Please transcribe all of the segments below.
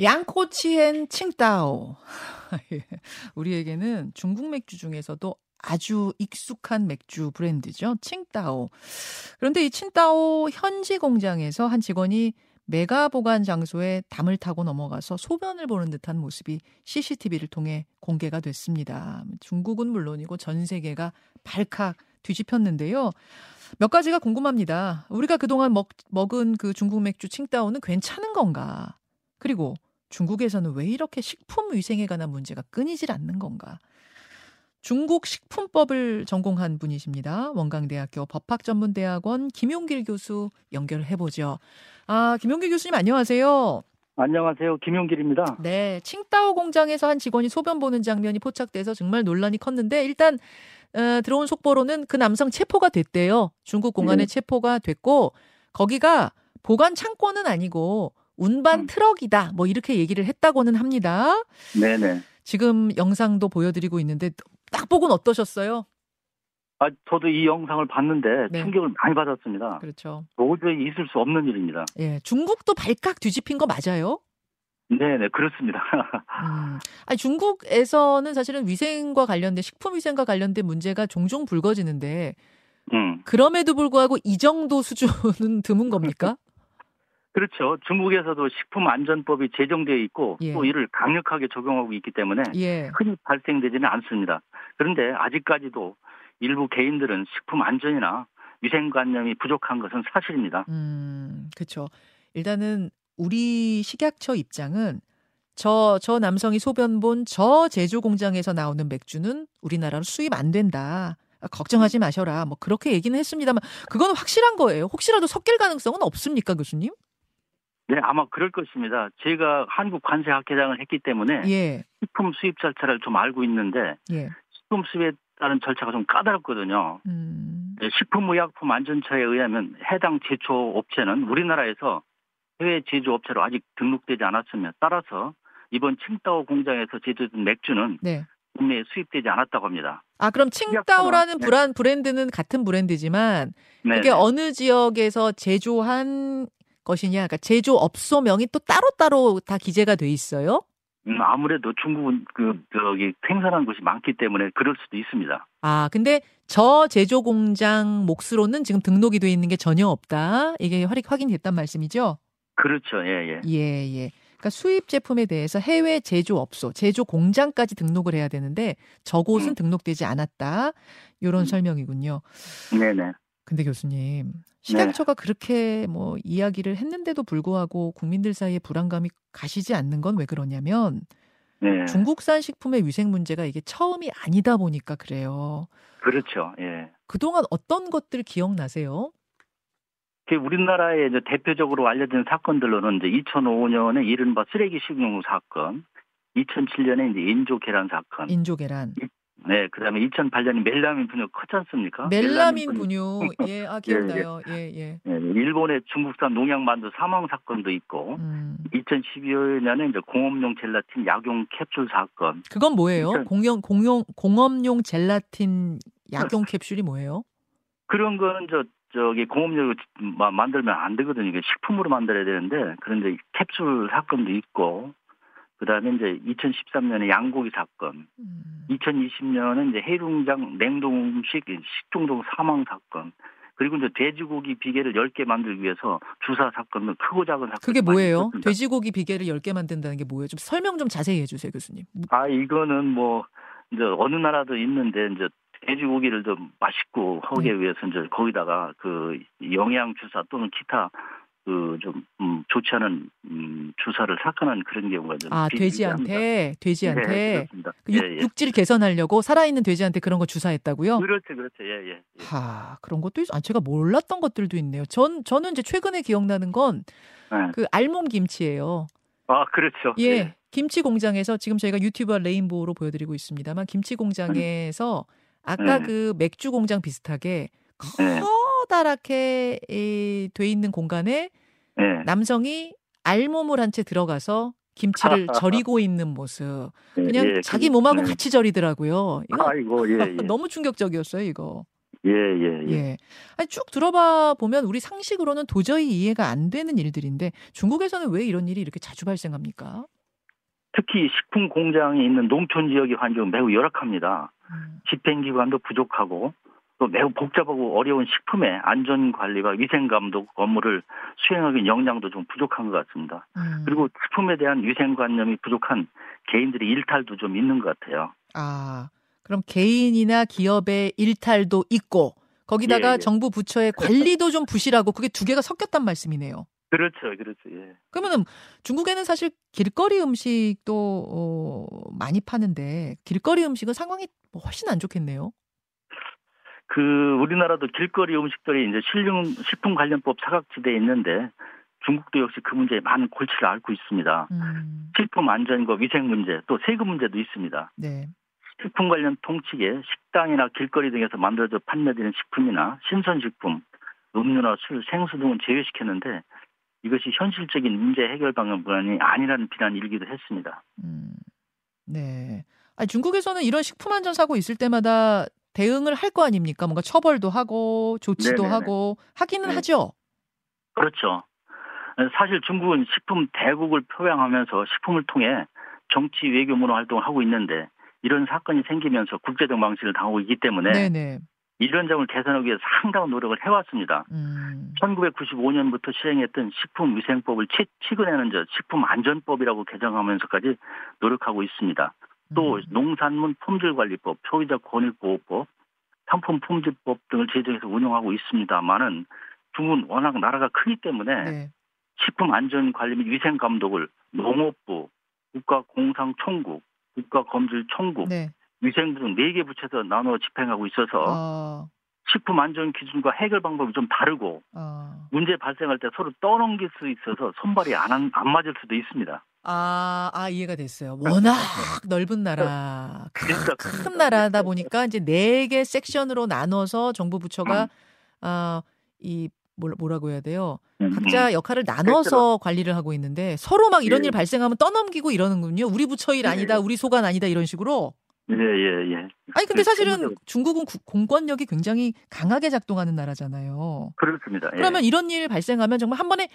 양코치엔 칭따오. 우리에게는 중국 맥주 중에서도 아주 익숙한 맥주 브랜드죠. 칭따오. 그런데 이 칭따오 현지 공장에서 한 직원이 메가 보관 장소에 담을 타고 넘어가서 소변을 보는 듯한 모습이 CCTV를 통해 공개가 됐습니다. 중국은 물론이고 전 세계가 발칵 뒤집혔는데요. 몇 가지가 궁금합니다. 우리가 그동안 먹, 먹은 그 중국 맥주 칭따오는 괜찮은 건가? 그리고 중국에서는 왜 이렇게 식품 위생에 관한 문제가 끊이질 않는 건가? 중국 식품법을 전공한 분이십니다. 원광대학교 법학전문대학원 김용길 교수 연결해 보죠. 아, 김용길 교수님 안녕하세요. 안녕하세요. 김용길입니다. 네. 칭따오 공장에서 한 직원이 소변 보는 장면이 포착돼서 정말 논란이 컸는데 일단 어, 들어온 속보로는 그 남성 체포가 됐대요. 중국 공안에 네. 체포가 됐고 거기가 보관 창고는 아니고 운반 음. 트럭이다. 뭐 이렇게 얘기를 했다고는 합니다. 네네. 지금 영상도 보여드리고 있는데 딱 보고는 어떠셨어요? 아, 저도 이 영상을 봤는데 네. 충격을 많이 받았습니다. 그렇죠. 도저히 있을 수 없는 일입니다. 예, 중국도 발칵 뒤집힌 거 맞아요? 네, 네, 그렇습니다. 음, 아니 중국에서는 사실은 위생과 관련된 식품 위생과 관련된 문제가 종종 불거지는데, 음. 그럼에도 불구하고 이 정도 수준은 드문 겁니까? 그렇죠. 중국에서도 식품안전법이 제정되어 있고 예. 또 이를 강력하게 적용하고 있기 때문에 예. 흔히 발생되지는 않습니다. 그런데 아직까지도 일부 개인들은 식품 안전이나 위생관념이 부족한 것은 사실입니다. 음, 그렇죠. 일단은 우리 식약처 입장은 저, 저 남성이 소변 본 저 제조 공장에서 나오는 맥주는 우리나라로 수입 안 된다. 걱정하지 마셔라. 뭐 그렇게 얘기는 했습니다만 그거는 확실한 거예요. 혹시라도 섞일 가능성은 없습니까, 교수님? 네, 아마 그럴 것입니다. 제가 한국 관세학회장을 했기 때문에 예. 식품 수입 절차를 좀 알고 있는데 예. 식품 수입에 따른 절차가 좀 까다롭거든요. 음. 네, 식품의약품 안전처에 의하면 해당 제조 업체는 우리나라에서 해외 제조 업체로 아직 등록되지 않았으며 따라서 이번 칭따오 공장에서 제조된 맥주는 네. 국내에 수입되지 않았다고 합니다. 아 그럼 칭따오라는 네. 브랜드는 같은 브랜드지만 네. 그게 어느 지역에서 제조한 것이냐, 그러니까 제조업소명이 또 따로따로 다 기재가 돼 있어요? 음, 아무래도 중국은 그 저기 생산한 곳이 많기 때문에 그럴 수도 있습니다. 아, 근데 저 제조 공장 몫으로는 지금 등록이 돼 있는 게 전혀 없다. 이게 확인됐단 말씀이죠? 그렇죠. 예, 예. 예, 예. 그러니까 수입 제품에 대해서 해외 제조업소, 제조 공장까지 등록을 해야 되는데 저곳은 음. 등록되지 않았다. 이런 음. 설명이군요. 네, 네. 근데 교수님, 식약처가 네. 그렇게 뭐 이야기를 했는데도 불구하고 국민들 사이에 불안감이 가시지 않는 건 왜 그러냐면 네. 중국산 식품의 위생 문제가 이게 처음이 아니다 보니까 그래요. 그렇죠. 예. 그동안 어떤 것들 기억나세요? 우리나라의 이제 대표적으로 알려진 사건들로는 이제 2005년에 이른바 쓰레기 식용 사건, 2007년에 이제 인조 계란 사건, 인조 계란, 네, 그다음에 2008년에 멜라민 분유 컸지 않습니까? 멜라민, 분유. 예, 아 기억나요. 예, 예. 예. 예. 일본의 중국산 농약 만두 사망 사건도 있고, 음. 2012년에 이제 공업용 젤라틴 약용 캡슐 사건. 그건 뭐예요? 2000... 공용 공용 공업용 젤라틴 약용 캡슐이 뭐예요? 그런 거는 저 저기 공업용으로 만들면 안 되거든요. 이게 식품으로 만들어야 되는데 그런데 캡슐 사건도 있고 그다음에 이제 2013년에 양고기 사건, 음. 2020년은 이제 해룡장 냉동식 식중독 사망 사건, 그리고 이제 돼지고기 비계를 10개 만들기 위해서 주사 사건은 크고 작은 사건. 그게 뭐예요? 돼지고기 비계를 10개 만든다는 게 뭐예요? 좀 설명 좀 자세히 해 주세요, 교수님. 아, 이거는 뭐, 이제 어느 나라도 있는데, 이제 돼지고기를 좀 맛있고 하기 네. 위해서 이제 거기다가 그 영양 주사 또는 기타 그좀 음, 좋지 않은 음, 주사를 삭하는 그런 경우가 좀 아, 돼지한테 돼지한테 네, 그 육, 예, 예. 육 질 개선하려고 살아있는 돼지한테 그런 거 주사했다고요? 그렇죠, 그렇죠, 예, 예. 예. 하 그런 것도 있, 아 제가 몰랐던 것들도 있네요. 전 저는 이제 최근에 기억나는 건그 네. 알몸 김치예요. 아, 그렇죠. 예. 예. 김치 공장에서 지금 저희가 유튜브와 레인보우로 보여드리고 있습니다만 김치 공장에서 아까 네. 그 맥주 공장 비슷하게 네. 커다랗게 돼 있는 공간에 네. 남성이 알몸을 한 채 들어가서 김치를 절이고 있는 모습. 그냥 예, 자기 그, 몸하고 네. 같이 절이더라고요. 이거 아이고, 예, 예. 너무 충격적이었어요, 이거. 예, 예, 예. 예. 아니, 쭉 들어봐 보면 우리 상식으로는 도저히 이해가 안 되는 일들인데 중국에서는 왜 이런 일이 이렇게 자주 발생합니까? 특히 식품 공장이 있는 농촌 지역의 환경은 매우 열악합니다. 음. 집행기관도 부족하고 또 매우 복잡하고 어려운 식품의 안전 관리와 위생 감독 업무를 수행하기 역량도 좀 부족한 것 같습니다. 음. 그리고 식품에 대한 위생관념이 부족한 개인들의 일탈도 좀 있는 것 같아요. 아, 그럼 개인이나 기업의 일탈도 있고 거기다가 예, 예. 정부 부처의 관리도 좀 부실하고 그게 두 개가 섞였단 말씀이네요. 그렇죠, 그렇죠. 예. 그러면은 중국에는 사실 길거리 음식도 어, 많이 파는데 길거리 음식은 상황이 뭐 훨씬 안 좋겠네요. 그 우리나라도 길거리 음식들이 이제 실용 식품 관련법 사각지대에 있는데 중국도 역시 그 문제에 많은 골치를 앓고 있습니다. 음. 식품 안전과 위생 문제 또 세금 문제도 있습니다. 네. 식품 관련 통칙에 식당이나 길거리 등에서 만들어져 판매되는 식품이나 신선식품, 음료나 술, 생수 등은 제외시켰는데 이것이 현실적인 문제 해결 방법이 아니라는 비난이 일기도 했습니다. 음. 네. 아니, 중국에서는 이런 식품 안전 사고 있을 때마다 대응을 할 거 아닙니까? 뭔가 처벌도 하고 조치도 네네네. 하고 하기는 네. 하죠. 그렇죠. 사실 중국은 식품 대국을 표방하면서 식품을 통해 정치 외교 문화 활동을 하고 있는데 이런 사건이 생기면서 국제적 망신을 당하고 있기 때문에 네네. 이런 점을 개선하기 위해 상당한 노력을 해왔습니다. 음. 1995년부터 시행했던 식품위생법을 치근내는 저 식품안전법이라고 개정하면서까지 노력하고 있습니다. 또 음. 농산물 품질관리법, 소비자 권익보호법, 상품 품질법 등을 제정해서 운영하고 있습니다만은 중국은 워낙 나라가 크기 때문에 네. 식품 안전 관리 및 위생 감독을 농업부, 국가공상총국, 국가검질총국, 네. 위생부 등 4개 부처에서 나눠 집행하고 있어서 어. 식품 안전 기준과 해결 방법이 좀 다르고 어. 문제 발생할 때 서로 떠넘길 수 있어서 손발이 안, 안 맞을 수도 있습니다. 아, 아, 이해가 됐어요. 워낙 넓은 나라, 큰, 큰 나라다 보니까 이제 네 개 섹션으로 나눠서 정부 부처가, 음. 어, 이, 뭐라 고 해야 돼요? 음, 각자 음. 역할을 나눠서 관리를 하고 있는데 서로 막 이런 예. 일 발생하면 떠넘기고 이러는군요. 우리 부처 일 아니다, 예. 우리 소관 아니다 이런 식으로. 예, 예, 예. 아니, 근데 사실은 중국은 공권력이 굉장히 강하게 작동하는 나라잖아요. 그렇습니다. 예. 그러면 이런 일 발생하면 정말 한 번에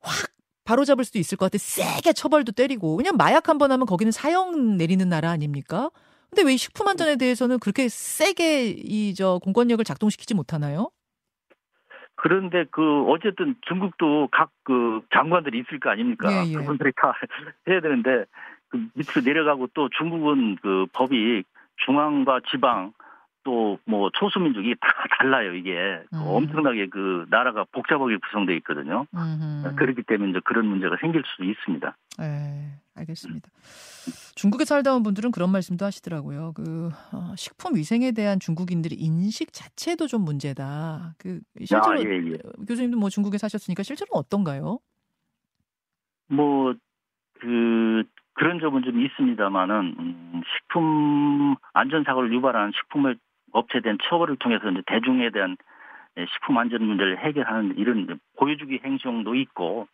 확 바로잡을 수도 있을 것 같아. 세게 처벌도 때리고. 그냥 마약 한 번 하면 거기는 사형 내리는 나라 아닙니까? 근데 왜 식품 안전에 대해서는 그렇게 세게 이 저 공권력을 작동시키지 못하나요? 그런데 그 어쨌든 중국도 각 그 장관들이 있을 거 아닙니까? 예, 예. 그분들이 다 해야 되는데 그 밑으로 내려가고 또 중국은 그 법이 중앙과 지방 또뭐 초수민족이 다 달라요 이게 음. 엄청나게 그 나라가 복잡하게 구성되어 있거든요. 음흠. 그렇기 때문에 이제 그런 문제가 생길 수도 있습니다. 네, 알겠습니다. 중국에 살다 온 분들은 그런 말씀도 하시더라고요. 그 어, 식품 위생에 대한 중국인들의 인식 자체도 좀 문제다. 그 실제로 아, 예, 예. 교수님도 뭐 중국에 사셨으니까 실제로 어떤가요? 뭐 그 그런 점은 좀 있습니다만은 음, 식품 안전 사고를 유발하는 식품을 업체에 대한 처벌을 통해서 이제 대중에 대한 예, 식품 안전 문제를 해결하는 이런 보여주기 행정도 있고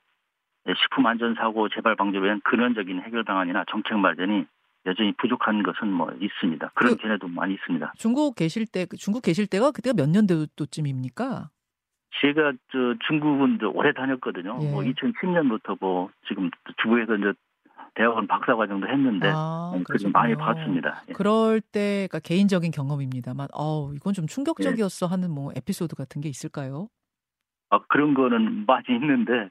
예, 식품 안전 사고 재발 방지에 대한 근원적인 해결 방안이나 정책 마련이 여전히 부족한 것은 뭐 있습니다. 그런 그, 견해도 많이 있습니다. 중국 계실 때 중국 계실 때가 그때가 몇 년도쯤입니까? 제가 저 중국은 오래 다녔거든요. 예. 뭐 2010년부터 뭐 지금 주부에서 이제 대학원 박사과정도 했는데 아, 음, 그좀 많이 봤습니다. 예. 그럴 때 그러니까 개인적인 경험입니다만, 어 이건 좀 충격적이었어 예. 하는 뭐 에피소드 같은 게 있을까요? 아 그런 거는 많이 있는데,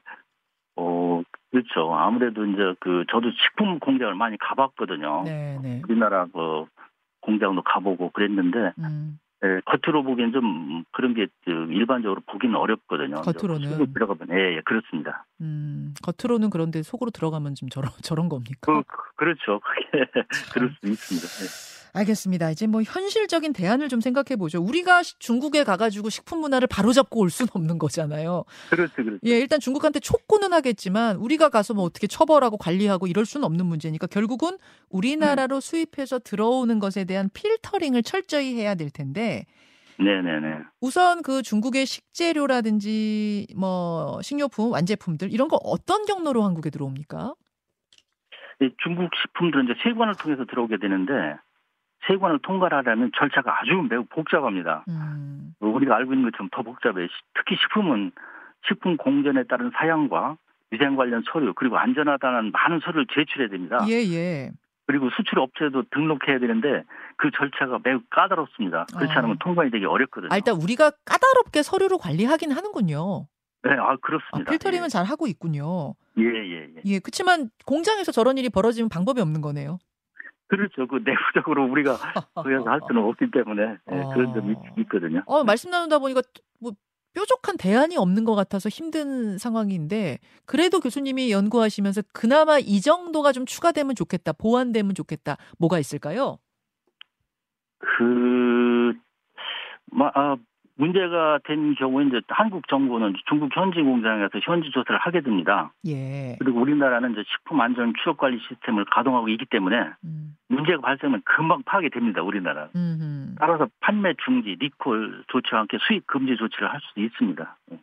어 그렇죠. 아무래도 이제 그 저도 식품 공장을 많이 가봤거든요. 네네. 네. 우리나라 그 공장도 가보고 그랬는데. 음. 예, 겉으로 보기엔 좀 그런 게 일반적으로 보기는 어렵거든요. 겉으로는 속으로 들어가면 예, 예, 그렇습니다. 음, 겉으로는 그런데 속으로 들어가면 좀 저런 저런 겁니까? 그, 그렇죠. 그럴 수 있습니다. 예. 알겠습니다. 이제 뭐 현실적인 대안을 좀 생각해 보죠. 우리가 중국에 가가지고 식품 문화를 바로잡고 올 수는 없는 거잖아요. 그렇죠, 그렇죠. 예, 일단 중국한테 촉구는 하겠지만 우리가 가서 뭐 어떻게 처벌하고 관리하고 이럴 수는 없는 문제니까 결국은 우리나라로 음. 수입해서 들어오는 것에 대한 필터링을 철저히 해야 될 텐데. 네네네. 우선 그 중국의 식재료라든지 뭐 식료품, 완제품들 이런 거 어떤 경로로 한국에 들어옵니까? 중국 식품들은 이제 세관을 통해서 들어오게 되는데 세 관을 통과하려면 절차가 아주 매우 복잡합니다. 음. 우리가 알고 있는 것처럼 더 복잡해. 특히 식품은 식품 공전에 따른 사양과 위생 관련 서류 그리고 안전하다는 많은 서류를 제출해야 됩니다. 예, 예. 그리고 수출 업체도 등록해야 되는데 그 절차가 매우 까다롭습니다. 그렇지 않으면 어. 통과이 되기 어렵거든요. 아, 일단 우리가 까다롭게 서류를 관리하긴 하는군요. 네, 아 그렇습니다. 아, 필터링은 예. 잘 하고 있군요. 예, 예, 예. 예, 그렇지만 공장에서 저런 일이 벌어지면 방법이 없는 거네요. 그렇죠. 그 내부적으로 우리가 할 수는 없기 때문에 네, 그런 점이 있거든요. 어, 말씀 나누다 보니까 뭐 뾰족한 대안이 없는 것 같아서 힘든 상황인데 그래도 교수님이 연구하시면서 그나마 이 정도가 좀 추가되면 좋겠다, 보완되면 좋겠다. 뭐가 있을까요? 그, 아, 문제가 된 경우에 이제 한국 정부는 중국 현지 공장에서 현지 조사를 하게 됩니다. 예. 그리고 우리나라는 이제 식품 안전 추적 관리 시스템을 가동하고 있기 때문에 음. 문제가 발생하면 금방 파악이 됩니다. 우리나라. 음 따라서 판매 중지, 리콜 조치와 함께 수입 금지 조치를 할 수도 있습니다. 예.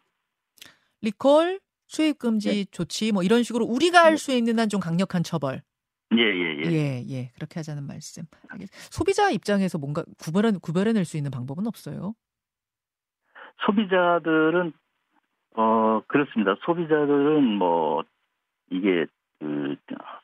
리콜, 수입 금지 네. 조치 뭐 이런 식으로 우리가 할 수 있는 한 좀 강력한 처벌. 예, 예, 예. 예, 예. 그렇게 하자는 말씀. 소비자 입장에서 뭔가 구별해, 구별해낼 수 있는 방법은 없어요? 소비자들은 어 그렇습니다. 소비자들은 뭐 이게 그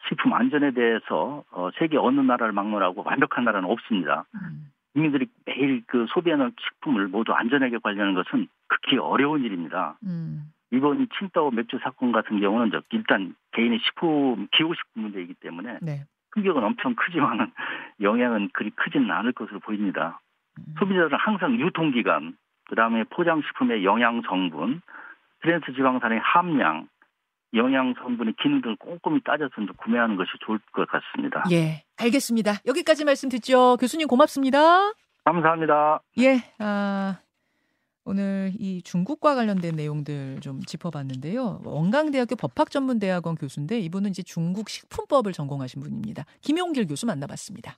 식품 안전에 대해서 어 세계 어느 나라를 막론하고 완벽한 나라는 없습니다. 음. 국민들이 매일 그 소비하는 식품을 모두 안전하게 관리하는 것은 극히 어려운 일입니다. 음. 이번 칭따오 맥주 사건 같은 경우는 일단 개인의 식품 기호식품 문제이기 때문에 네. 충격은 엄청 크지만은 영향은 그리 크지는 않을 것으로 보입니다. 음. 소비자들은 항상 유통기간 그다음에 포장식품의 영양 성분, 트랜스 지방산의 함량, 영양 성분의 기능 등을 꼼꼼히 따져서 구매하는 것이 좋을 것 같습니다. 예, 알겠습니다. 여기까지 말씀 듣죠. 교수님 고맙습니다. 감사합니다. 예, 아, 오늘 이 중국과 관련된 내용들 좀 짚어봤는데요. 원광대학교 법학전문대학원 교수인데 이분은 이제 중국 식품법을 전공하신 분입니다. 김용길 교수 만나봤습니다.